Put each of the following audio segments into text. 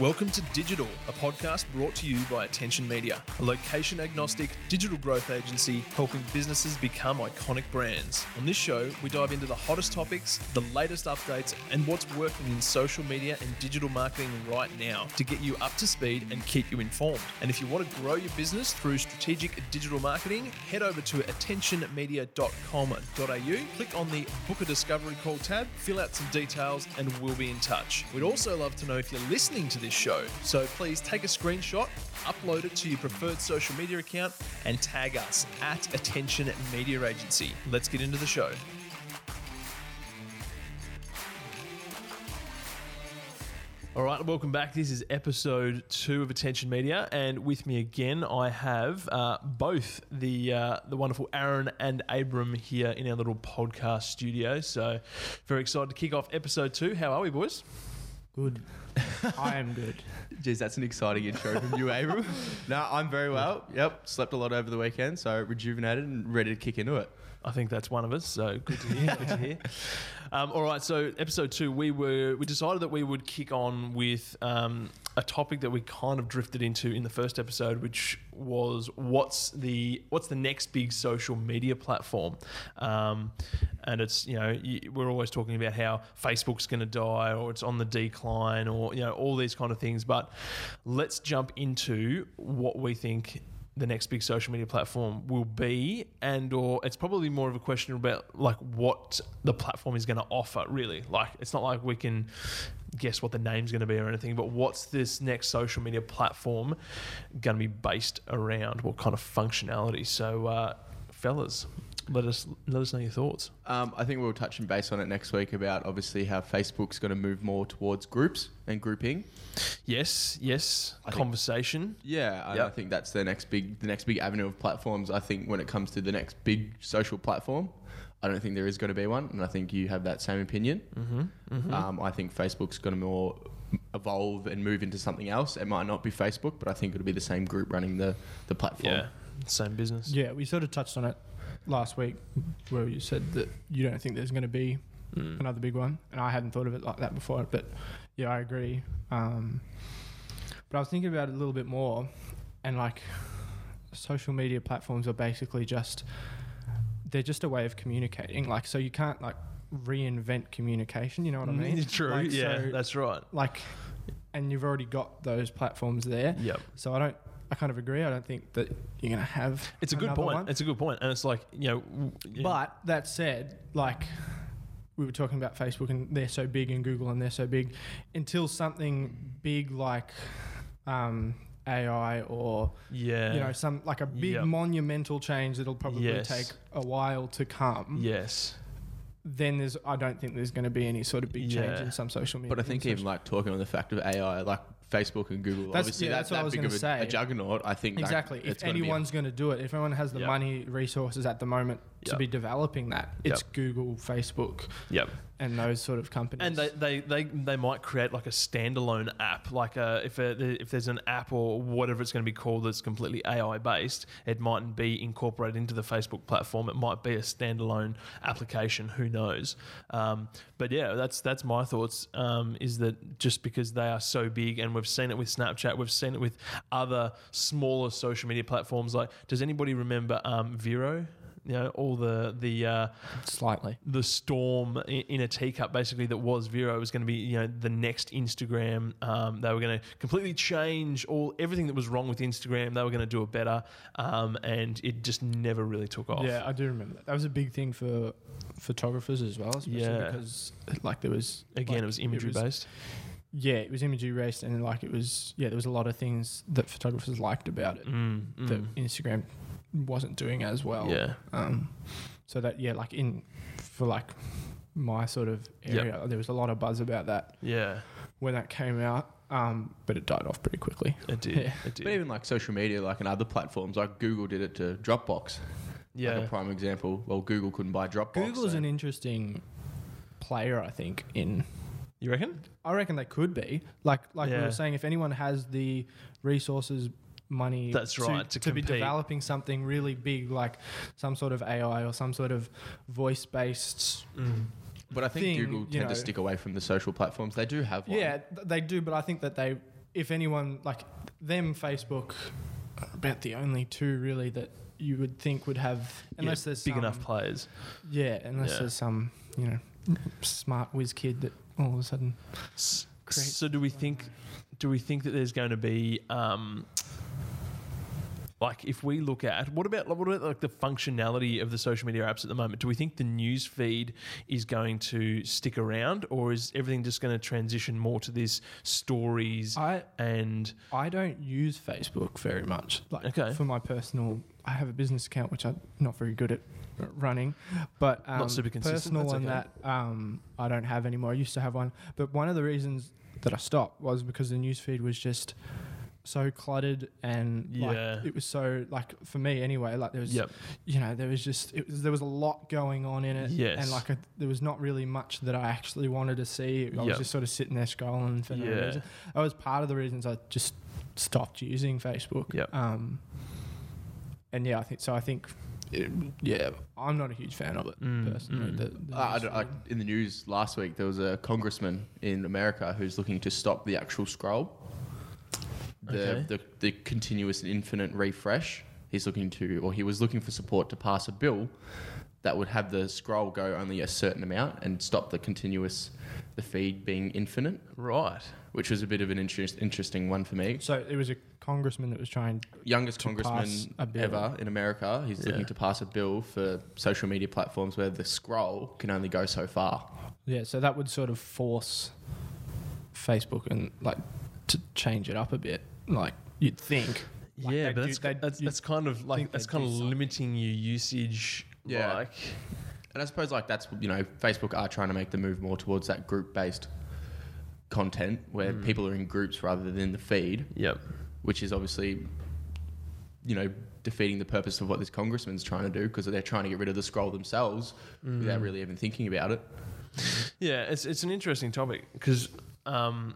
Welcome to Digital, a podcast brought to you by Attention Media, a location agnostic digital growth agency helping businesses become iconic brands. On this show, we dive into the hottest topics, the latest updates, and what's working in social media and digital marketing right now to get you up to speed and keep you informed. And if you want to grow your business through strategic digital marketing, head over to attentionmedia.com.au, click on the Book a Discovery Call tab, fill out some details, and we'll be in touch. We'd also love to know if you're listening to this show, so please take a screenshot, upload it to your preferred social media account, and tag us at Attention Media Agency. Let's get into the show. All right, welcome back. This is episode two of Attention Media, and with me again, I have uh, both the uh, the wonderful Aaron and Abram here in our little podcast studio. So, very excited to kick off episode two. How are we, boys? Good. I am good. Jeez, that's an exciting intro from you, Abram. no, I'm very well. Yep, slept a lot over the weekend, so rejuvenated and ready to kick into it. I think that's one of us. So good to hear. good to hear. Um, all right. So episode two, we were we decided that we would kick on with um, a topic that we kind of drifted into in the first episode, which was what's the what's the next big social media platform, um, and it's you know we're always talking about how Facebook's going to die or it's on the decline or you know all these kind of things. But let's jump into what we think the next big social media platform will be and or it's probably more of a question about like what the platform is going to offer really. Like it's not like we can guess what the name's going to be or anything but what's this next social media platform going to be based around? What kind of functionality? So uh, fellas let us let us know your thoughts Um, I think we'll touch base on it next week about obviously how Facebook's going to move more towards groups and grouping. yes yes I think- conversation Yeah, Yep. I think that's the next big the next big avenue of platforms. I think when it comes to the next big social platform, I don't think there is going to be one, and I think you have that same opinion. mm-hmm, Um, I think Facebook's going to more evolve and move into something else. It might not be Facebook, but I think it'll be the same group running the the platform. yeah same business Yeah, we sort of touched on it last week where you said that you don't think there's going to be Mm. another big one. And I hadn't thought of it like that before. But yeah, I agree. Um, but I was thinking about it a little bit more. And like social media platforms are basically just, they're just a way of communicating. Like, so you can't like reinvent communication. You know what I mean? true Like, yeah so- that's right Like, and you've already got those platforms there. yep So I don't. I kind of agree. I don't think that you're going to have. It's a good point. one. It's a good point, and it's like you know. w- you But that said, like we were talking about Facebook and they're so big and Google and they're so big, until something big like um, AI or yeah, you know some like a big Yep. monumental change that'll probably Yes. take a while to come. yes, Then there's I don't think there's going to be any sort of big change Yeah. in some social media. But I think in even like talking on the fact of AI, like Facebook and Google, That's- obviously yeah, that's, that's what I was big gonna a, say. a juggernaut. I think that Exactly. it's If gonna be a- anyone's going to do it, if anyone has the money, resources at the moment to Yep. be developing that, it's Yep. Google, Facebook, yep. and those sort of companies. And they, they, they, they might create like a standalone app, like a, if a, if there's an app or whatever it's going to be called that's completely AI based, it mightn't be incorporated into the Facebook platform. It might be a standalone application. Who knows? Um, but yeah, that's that's my thoughts. Um, is that just because they are so big, and we've seen it with Snapchat, we've seen it with other smaller social media platforms. Like, does anybody remember um, Vero? You know, all the the uh, slightly. the storm in a teacup basically that was Vero was going to be you know the next Instagram um, they were going to completely change all everything that was wrong with Instagram they were going to do it better um, and it just never really took off Yeah, I do remember that. That was a big thing for photographers as well, especially Yeah. because like there was again like, it was imagery based Yeah, it was imagery based, and like it was yeah, there was a lot of things that photographers liked about it mm, that mm. Instagram wasn't doing as well. yeah Um, so that yeah, like in for like my sort of Yep. area, there was a lot of buzz about that yeah when that came out. Um, but it died off pretty quickly. it did Yeah. it did But even like social media, like in other platforms, like Google did it to Dropbox. yeah Like a prime example. Well, Google couldn't buy Dropbox. Google is so- an interesting player, I think. In you reckon I reckon they could be like like we were saying, if anyone has the resources, money, That's to, right, to to, be developing something really big, like some sort of AI or some sort of voice based. mm. But I think thing, Google tend know. to stick away from the social platforms. They do have one. Yeah, they do, but I think that they if anyone like them, Facebook, are about the only two really that you would think would have, unless Yeah, there's big some- enough players. Yeah, unless Yeah. there's some you know smart whiz kid that all of a sudden. S- So do we think? Do we think that there's going to be? Um, like if we look at what about what about like the functionality of the social media apps at the moment? Do we think the news feed is going to stick around, or is everything just going to transition more to this stories I and I don't use Facebook very much. Like Okay. for my personal, I have a business account which I'm not very good at running, but um, Not super consistent, Personal okay. that um, I don't have anymore. I used to have one, but one of the reasons that I stopped was because the newsfeed was just so cluttered and Yeah. like it was so like for me anyway like there was yep, you know there was just it was, there was a lot going on in it Yes. and like a, there was not really much that I actually wanted to see I was just sort of sitting there scrolling for no Yeah. reason that was part of the reasons I just stopped using Facebook Yep. um and yeah I think so I think it, yeah I'm not a huge fan of it Mm, personally mm. The, the Uh, I I- in the news last week, there was a congressman in America who's looking to stop the actual scroll, the, Okay. the the continuous and infinite refresh. He's looking to, or he was looking for support to pass a bill that would have the scroll go only a certain amount and stop the continuous, the feed being infinite, right. which was a bit of an interest, interesting one for me. so it was a congressman that was trying Youngest To pass congressman a bill. ever in America. He's Yeah. looking to pass a bill for social media platforms where the scroll can only go so far. yeah so that would sort of force Facebook and like to change it up a bit like you'd think Like, yeah, but do- that's, that's that's kind of like that's kind of something. limiting your usage. Yeah. Like, And I suppose like that's you know Facebook are trying to make the move more towards that group based content where Mm. people are in groups rather than the feed, yep. which is obviously you know defeating the purpose of what this congressman's trying to do because they're trying to get rid of the scroll themselves Mm. without really even thinking about it. Yeah, it's it's an interesting topic because, um,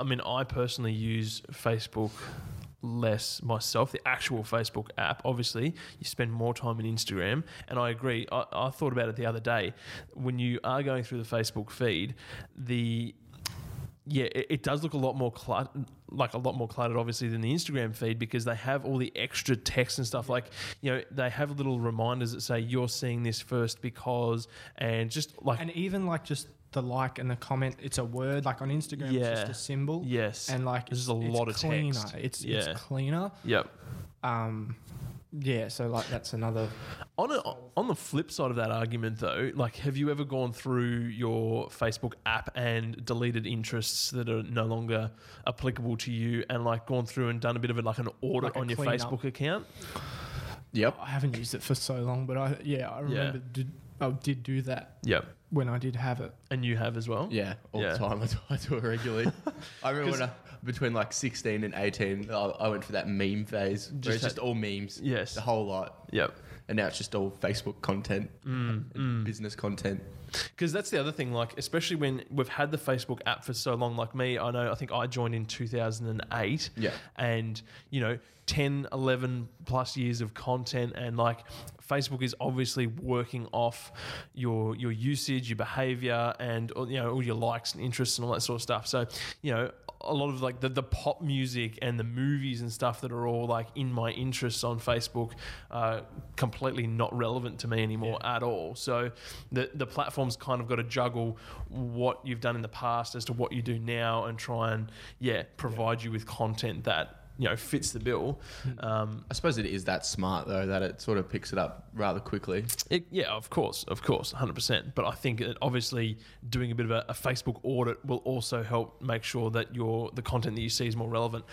I mean, I personally use Facebook less myself. The actual Facebook app, obviously, you spend more time in Instagram, and I agree. I, I thought about it the other day. When you are going through the Facebook feed, the yeah, it, does look a lot more like a lot more cluttered, obviously, than the Instagram feed because they have all the extra text and stuff. Like, you know, they have little reminders that say you're seeing this first because, and just like and even like just the like and the comment it's a word like on instagram Yeah. it's just a symbol yes, and like There's it's, a it's lot of cleaner. text. it's Yeah. it's cleaner Yep. um yeah so like that's another On a, on the flip side of that argument, though, like, have you ever gone through your Facebook app and deleted interests that are no longer applicable to you, and like gone through and done a bit of a, like an audit Like a on your clean up. Facebook account? Yep. i haven't used it for so long but i yeah i remember Did, i did do that Yep. when i did have it And you have as well. Yeah, all Yeah. the time. I do, I do it regularly. I remember when I, between like 16 and 18, I, I went for that meme phase where Just it's just all memes, Yes. the whole lot. Yep. And now it's just all Facebook content, Mm, and mm. business content. Because that's the other thing, like, especially when we've had the Facebook app for so long, like me, I know, I think I joined in 2008. Yeah. and you know 10 11 plus years of content and like facebook is obviously working off your your usage your behavior and uh, you know all your likes and interests and all that sort of stuff so you know a lot of like the, the pop music and the movies and stuff that are all like in my interests on Facebook are completely not relevant to me anymore at all. So the the platform's kind of got to juggle what you've done in the past as to what you do now and try and yeah provide you with content that you know fits the bill. Um, I suppose it is that smart though that it sort of picks it up rather quickly. It, yeah, of course, of course, 100%. But I think that obviously doing a bit of a, a Facebook audit will also help make sure that your the content that you see is more relevant.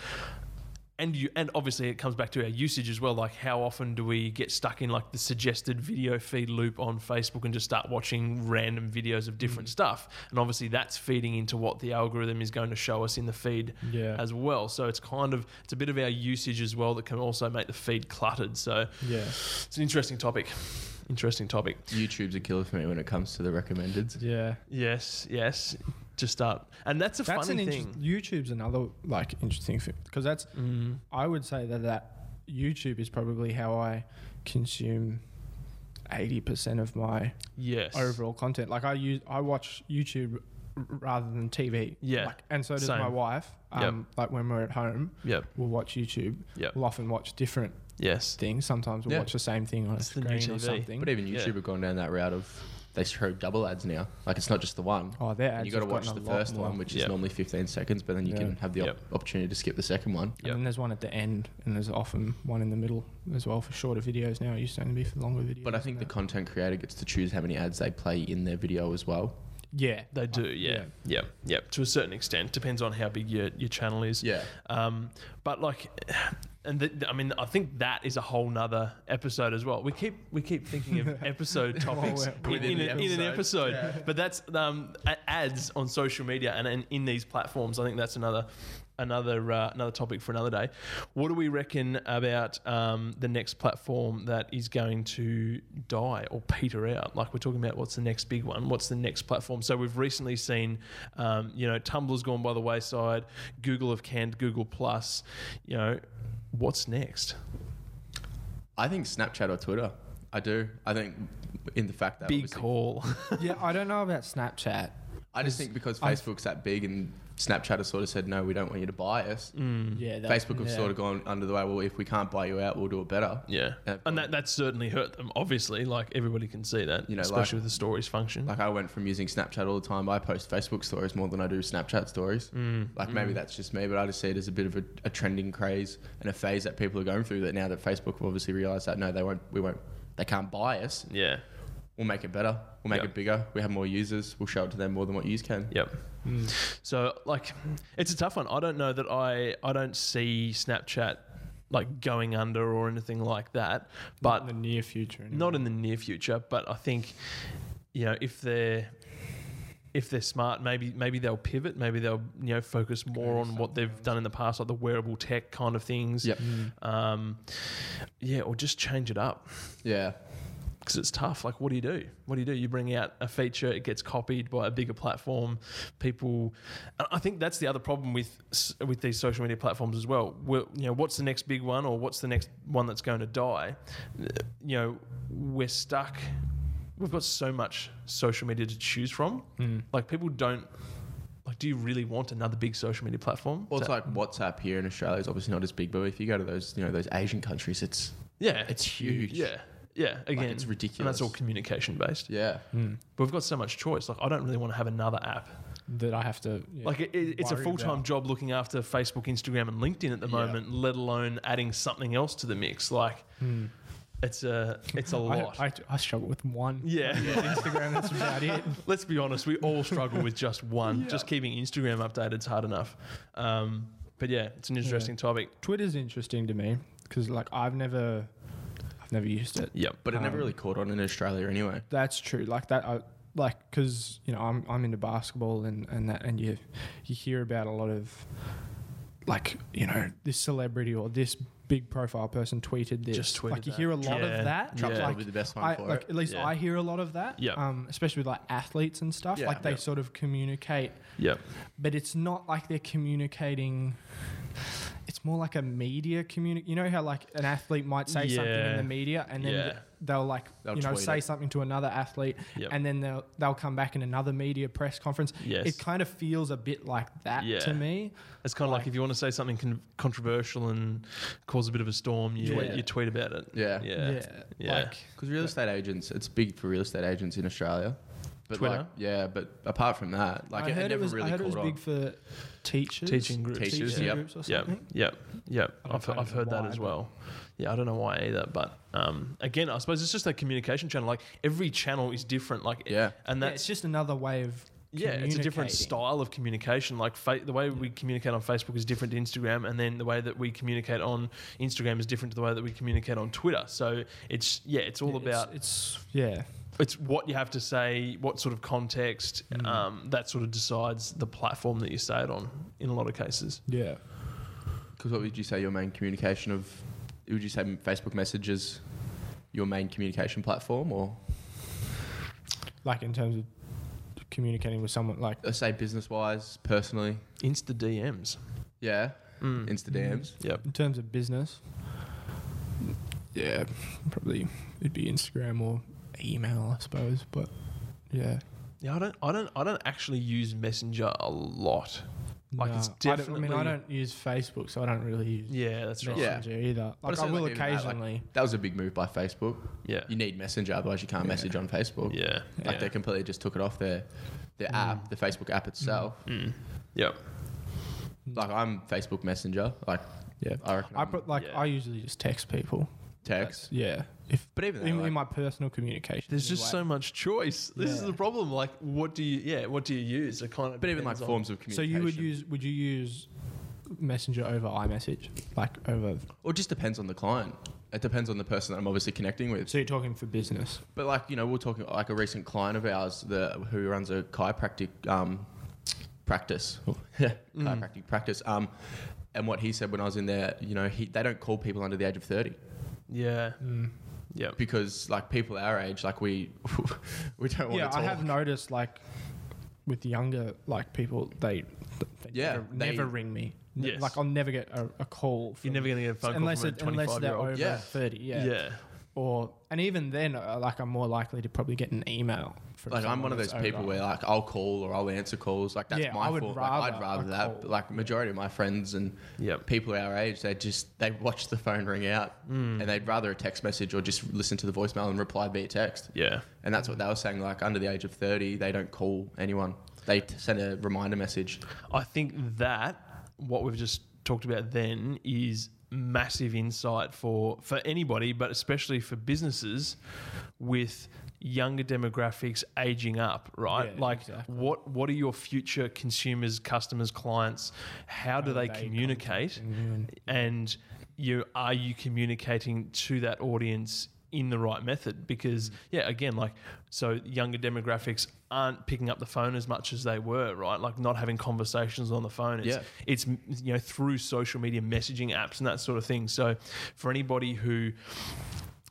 And you and obviously it comes back to our usage as well. Like how often do we get stuck in like the suggested video feed loop on Facebook and just start watching random videos of different mm. stuff? And obviously that's feeding into what the algorithm is going to show us in the feed yeah as well. So it's kind of it's a bit of our usage as well that can also make the feed cluttered. So yeah it's an interesting topic. Interesting topic. YouTube's a killer for me when it comes to the recommendeds. yeah Yes, yes. Just start, and that's a that's funny an thing. interest, YouTube's another like interesting thing because that's Mm, I would say that that YouTube is probably how I consume eighty percent of my yes. overall content. Like I use I watch YouTube rather than TV. Yeah, Like, and so does same. my wife. Yep. Um, Like when we're at home, Yep. we'll watch YouTube. Yep. We'll often watch different Yes. things. Sometimes we'll Yeah. watch the same thing on It's a screen or something. But even Yeah. YouTube have gone down that route of they show double ads now. Like it's not just the one. oh, their And ads you got to have watch gotten the a lot first more. one, which Yep. is normally 15 seconds, but then you Yeah. can have the op- Yep. opportunity to skip the second one. Yep. And then there's one at the end, and there's often one in the middle as well for shorter videos now. It used to only be for longer videos. But I think the now. content creator gets to choose how many ads they play in their video as well. yeah, They do, yeah. yeah. yeah, yeah, To a certain extent, depends on how big your, your channel is. Yeah. Um, but like, and th- I mean, I think that is a whole nother episode as well. We keep we keep thinking of episode topics in, in, the a- in an episode. episode, but that's um, ads on social media and, and in these platforms. I think that's another another uh, another topic for another day. What do we reckon about um, the next platform that is going to die or peter out? Like we're talking about, what's the next big one? What's the next platform? So we've recently seen, um, you know, Tumblr's gone by the wayside. Google have canned Google Plus. You know, what's next? I think Snapchat or Twitter. I do. I think in the fact that Big obviously- call. yeah. I don't know about Snapchat. I just think because I've- Facebook's that big and Snapchat has sort of said no, we don't want you to buy us. Mm. Yeah, that, Facebook have yeah. sort of gone under the way. Well, if we can't buy you out, we'll do it better. Yeah, Uh, and that that certainly hurt them. Obviously, like everybody can see that, You know, especially like- with the stories function. Like I went from using Snapchat all the time. I post Facebook stories more than I do Snapchat stories. Mm. Like maybe that's just me, but I just see it as a bit of a, a trending craze and a phase that people are going through. That now that Facebook have obviously realised that no, they won't, we won't, they can't buy us. Yeah. We'll make it better. We'll make Yep. it bigger. We have more users. We'll show it to them more than what you can. Yep. Mm. So like, it's a tough one. I don't know that I I don't see Snapchat like going under or anything like that, Not but in the near future. Anyway. not in the near future. But I think, you know, if they're if they're smart, maybe maybe they'll pivot. Maybe they'll you know focus more on what they've done in the past, like the wearable tech kind of things. Yep. Mm. Um, yeah, or just change it up Yeah. Because it's tough. Like, what do you do? What do you do? You bring out a feature, it gets copied by a bigger platform. People, I think that's the other problem with with these social media platforms as well. Well, you know, what's the next big one, or what's the next one that's going to die? You know, we're stuck. We've got so much social media to choose from. Mm. Like, people don't. Like, do you really want another big social media platform? Well, it's like WhatsApp here in Australia is obviously not as big, but if you go to those, you know, those Asian countries, it's yeah, it's huge. yeah, yeah. Again, it's ridiculous. and that's all communication based. Yeah. Mm. But we've got so much choice. Like, I don't really want to have another app. That I have to. yeah, Like, it, it- it's a full time job looking after Facebook, Instagram, and LinkedIn at the Yeah. moment. Let alone adding something else to the mix. Like, Mm. it's a it's a lot. I, I struggle with one. yeah. Instagram. That's about it. Let's be honest. We all struggle with just one. Yeah. Just keeping Instagram updated is hard enough. Um, but yeah, it's an interesting topic. Twitter's interesting to me because like I've never, I've never used it. Yep. But it never Um, really caught on in Australia anyway. That's true. Like that. I, like because you know I'm I'm into basketball and and that and you you hear about a lot of like you know this celebrity or this big profile person tweeted this. Just tweeted like you that. hear a lot Yeah. of that. Trump's Yeah. probably the best one I, for like it. at least Yeah. I hear a lot of that. Yeah. Um, especially with like athletes and stuff. Yeah. Like they Yeah. sort of communicate, Yeah. but it's not like they're communicating. It's more like a media community. You know how like an athlete might say something in the media and then Yeah. they'll like They'll you know say it. something to another athlete Yep. and then they'll they'll come back in another media press conference. Yes. It kind of feels a bit like that Yeah. to me. It's kind of like, Like- if you want to say something con- controversial and cause a bit of a storm, you Yeah. you tweet about it. Yeah. Yeah. Yeah. Like Because real estate agents, it's big for real estate agents in Australia. But Twitter? like, yeah, but apart from that, like I it, heard it it, never was really I heard it was caught on. big for teachers. Teaching groups. Teachers, teaching yep. groups or Yep, something. yep, yep. yep. I've, I've of heard that as well. Yeah, I don't know why either, but um, again, I suppose it's just a communication channel. Like every channel is different. Like Yeah. and Yeah, that's it's just another way of yeah, it's a different style of communication. Like fa- the way we communicate on Facebook is different to Instagram, and then the way that we communicate on Instagram is different to the way that we communicate on Twitter. So it's yeah, it's all Yeah, about it's, yeah. it's what you have to say, what sort of context, Mm. um, that sort of decides the platform that you say it on. In a lot of cases, Yeah. Because what would you say your main communication of? Would you say Facebook messages your main communication platform, or Like in terms of communicating with someone like uh, say business wise, personally? Insta DMs. Yeah, Mm. Insta DMs. Yep. in terms of business. Yeah, probably it'd be Instagram or email, I suppose. But yeah, Yeah, I don't, I don't, I don't actually use Messenger a lot. Like, it's No, I, don't, I definitely- mean, I don't use Facebook, so I don't really use Yeah, that's right. Yeah. Messenger either. But Like it's I will like even that, like- occasionally. That was a big move by Facebook. Yeah, You need Messenger, otherwise you can't Yeah. message on Facebook. yeah, Like yeah. they completely just took it off their their app, the Facebook app itself. Mm. Yep. Like I'm Facebook Messenger. Like yeah. I reckon. I I'm put like yeah. I usually just text people. text. Yeah. If But even in, like, in my personal communication. There's just so much choice. This is the problem. Like, what do you? Yeah, what do you use? It kind of. but even like on- forms of communication. So you would use would you use Messenger over iMessage, like over? Or it just depends on the client. It depends on the person that I'm obviously connecting with. So you're talking for business. But like you know, we're talking like a recent client of ours the, who runs a chiropractic um, practice, yeah, Mm. chiropractic practice. Um, and what he said when I was in there, you know, he, they don't call people under the age of thirty Yeah. Mm. Yep. because like people our age, like we we don't want Yeah, to talk. I have noticed like with younger like people, they, they Yeah, never, they- never ring me. N- Yes. Like I'll never get a, a call. From, You're never going to get a phone call unless from a it, unless 25 they're year over old. Yeah. thirty. Yeah. Yeah. Or and even then, uh, like I'm more likely to probably get an email. From Like I'm one of those people over. where like I'll call or I'll answer calls. Like that's Yeah, my I would fault. Like, I'd rather rather that. But, like majority of my friends and Yep. people our age, they just they watch the phone ring out Mm. and they'd rather a text message or just listen to the voicemail and reply via text. Yeah. And that's what they were saying. Like under the age of thirty, they don't call anyone. They t- send a reminder message. I think that what we've just talked about then is massive insight for for anybody, but especially for businesses with younger demographics aging up, right? Yeah, like exactly. what what are your future consumers, customers, clients? How do they they communicate? contacting and- and you are you communicating to that audience in the right method because yeah again like so younger demographics aren't picking up the phone as much as they were right like not having conversations on the phone it's Yeah. it's you know through social media messaging apps and that sort of thing so for anybody who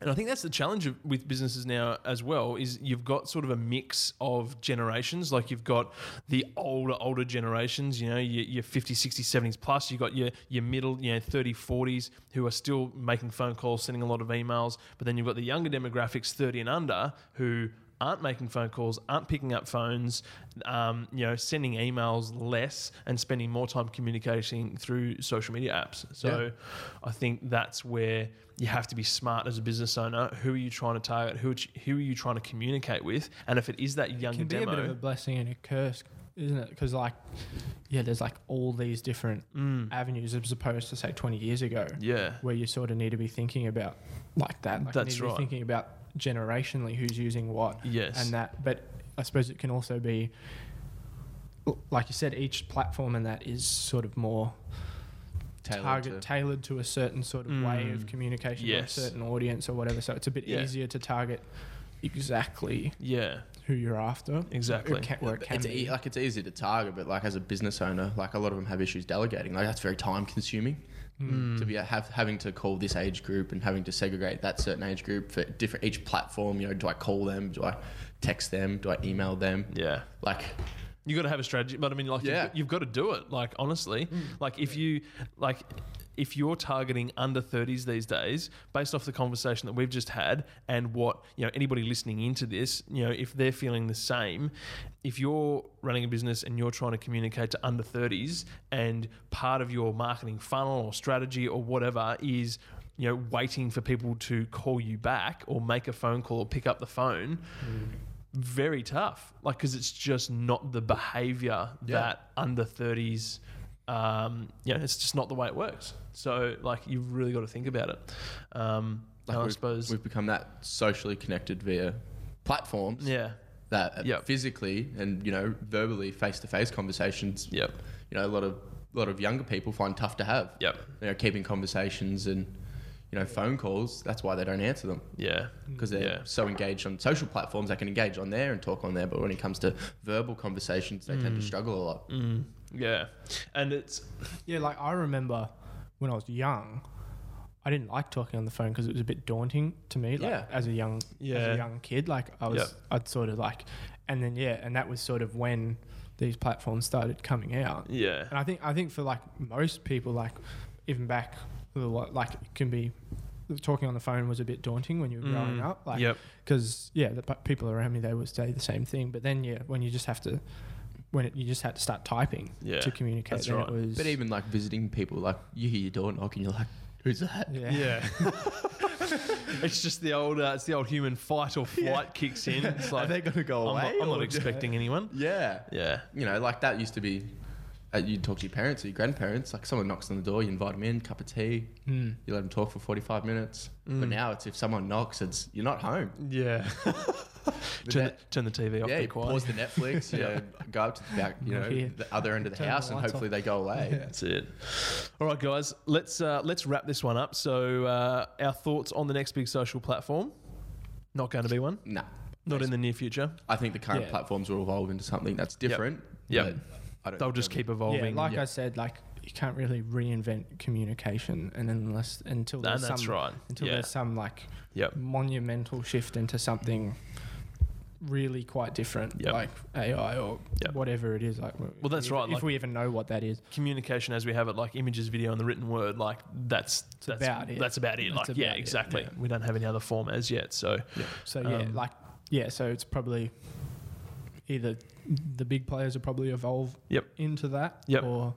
and I think that's the challenge of, with businesses now as well is you've got sort of a mix of generations. Like you've got the older, older generations, you know, your, your 50s, 60s, 70s plus. You've got your, your middle, you know, 30, 40s who are still making phone calls, sending a lot of emails. But then you've got the younger demographics, 30 and under, who aren't making phone calls, aren't picking up phones, um, you know, sending emails less and spending more time communicating through social media apps. So I think that's where you have to be smart as a business owner. Who are you trying to target? Who, who are you trying to communicate with? And if it is that younger can be demo, a bit of a blessing and a curse, isn't it? Because like, yeah, there's like all these different Mm, avenues as opposed to say 20 years ago, yeah, where you sort of need to be thinking about like that. Like That's you need to right. be thinking about generationally who's using what yes, and that. But I suppose it can also be, like you said, each platform and that is sort of more Tailored target to- tailored to a certain sort of way of Mm, communication yes. a certain audience or whatever. So it's a bit Yeah. easier to target exactly yeah, who you're after. exactly. It can, where it can it's be. e- like it's easy to target, but like as a business owner, like a lot of them have issues delegating. Like that's very time consuming Mm. to be have, having to call this age group and having to segregate that certain age group for different each platform. You know, do I call them? Do I text them? Do I email them? yeah. Like You got to have a strategy, but I mean, like, Yeah. you've, you've got to do it. Like, honestly, like if you like. If you're targeting under 30s these days, based off the conversation that we've just had, and what you know, anybody listening into this, you know, if they're feeling the same, if you're running a business and you're trying to communicate to under 30s, and part of your marketing funnel or strategy or whatever is you know waiting for people to call you back or make a phone call or pick up the phone, very tough. Like, because it's just not the behavior Yeah. that under 30s, um, you know, it's just not the way it works. So, like, you've really got to think about it. Um, Like I we've- suppose, we've become that socially connected via platforms yeah, that Yep. physically and you know verbally face to face conversations. yep, You know, a lot of a lot of younger people find tough to have. yep, You know, keeping conversations and you know phone calls. That's why they don't answer them. yeah, because they're Yeah. so engaged on social platforms, they can engage on there and talk on there. But when it comes to verbal conversations, they tend to struggle a lot. mm, yeah. And it's, Yeah, like I remember when I was young, I didn't like talking on the phone because it was a bit daunting to me. Like Yeah. as a young, as Yeah. a young kid, like I was, Yep. I'd sort of like, and then yeah, and that was sort of when these platforms started coming out. yeah, And I think I think for like most people, like even back, a little while- like it can be talking on the phone was a bit daunting when you were growing Mm, up. Like, yep. because yeah, the p- people around me they would say the same thing. But then yeah, when you just have to, when it, you just had to start typing Yeah. to communicate, that's right. it was. But even like visiting people, like you hear your door knock and you're like, "Who's that?" yeah, Yeah. it's just the old, uh, it's the old human fight or flight kicks in. It's like Are they gonna go I'm, not, away? I'm not expecting anyone. Yeah, Yeah. you know, like that used to be. Uh, you'd talk to your parents or your grandparents. Like someone knocks on the door, you invite them in, cup of tea, Mm. you let them talk for forty five minutes. Mm. But now it's if someone knocks, it's you're not home. Yeah. The turn, net- the, turn the TV off. yeah, be you quiet. pause the Netflix, you know, go up to the back, you know, here. the other end of the Turn the house, and hopefully off. they go away. Yeah. That's it. All right, guys. Let's uh, let's wrap this one up. So, uh, our thoughts on the next big social platform? Not going to be one. Nah, Not in the near future. I think the current Yeah. platforms will evolve into something that's different. Yep. But I don't They'll just keep evolving. Yeah, like yeah. I said, like you can't really reinvent communication, and unless until and there's that's some right. until yeah. there's some like Yep. monumental shift into something really quite different, Yep. like AI or Yep. whatever it is. Like, Well, that's if, right, If like- we even know what that is, Communication as we have it, like images, video, and the written word, like that's that's about it. That's about it. That's like yeah, about it, exactly. yeah. We don't have any other form as yet. So so yeah, Um, like yeah, so it's probably either the big players will probably evolve Yep. into that, Yep. or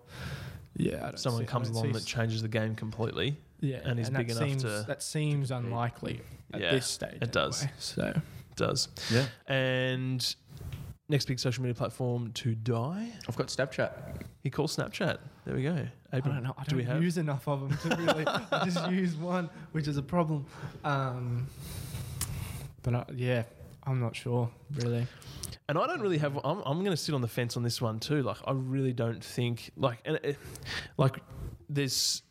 yeah, I don't someone see- I comes don't along see that changes the game completely. Yeah, and is that big enough seems, to- That seems to unlikely at Yeah, this stage. it does. So It does. Yeah, And next big social media platform to die. I've got Snapchat. He calls Snapchat. There we go. I don't know. I do don't have? use enough of them to really. I just use one, which is a problem. Um, but I, yeah, I'm not sure really. And I don't really have. I'm, I'm going to sit on the fence on this one too. Like I really don't think like and it, like there's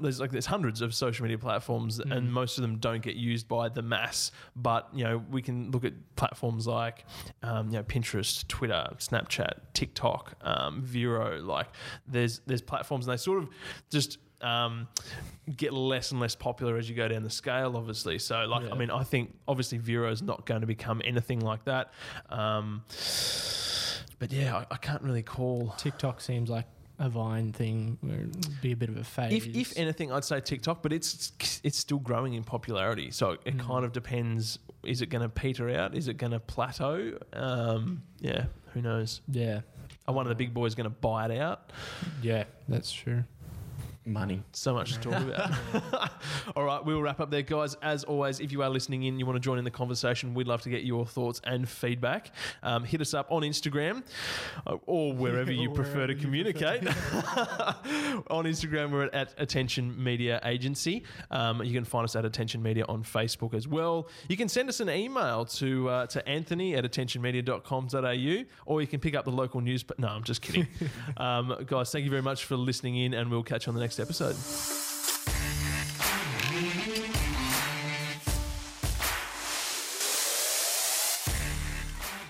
there's like there's hundreds of social media platforms Mm. and most of them don't get used by the mass. But you know we can look at platforms like um, you know Pinterest, Twitter, Snapchat, TikTok, um, Vero. Like there's there's platforms and they sort of just. Um, get less and less popular as you go down the scale, obviously. So, like, Yeah. I mean, I think obviously Vero is not going to become anything like that. Um, but yeah, I, I can't really call. TikTok seems like a Vine thing. Be a bit of a phase. If, if anything, I'd say TikTok, but it's it's still growing in popularity. So it Mm. kind of depends. Is it going to peter out? Is it going to plateau? Um, yeah, who knows? yeah, Are one of the big boys going to buy it out? yeah, that's true. Money. So much to talk about. All right, we'll wrap up there, guys. As always, if you are listening in, you want to join in the conversation, we'd love to get your thoughts and feedback. Um, hit us up on Instagram uh, or wherever you prefer to you communicate. on Instagram, we're at Attention Media Agency. Um, you can find us at Attention Media on Facebook as well. You can send us an email to uh, to Anthony at attentionmedia.com.au or you can pick up the local news. But no, I'm just kidding. um, guys, thank you very much for listening in, and we'll catch you on the next episode.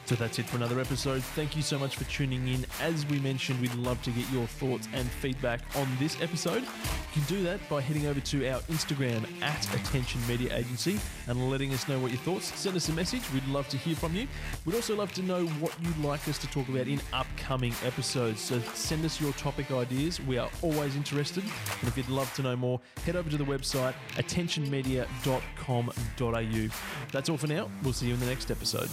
So that's it for another episode. Thank you so much for tuning in. As we mentioned, we'd love to get your thoughts and feedback on this episode. You can do that by heading over to our Instagram at Attention Media Agency and letting us know what your thoughts. Send us a message. We'd love to hear from you. We'd also love to know what you'd like us to talk about in upcoming episodes. So send us your topic ideas. We are always interested. And if you'd love to know more, head over to the website attentionmedia.com.au. That's all for now. We'll see you in the next episode.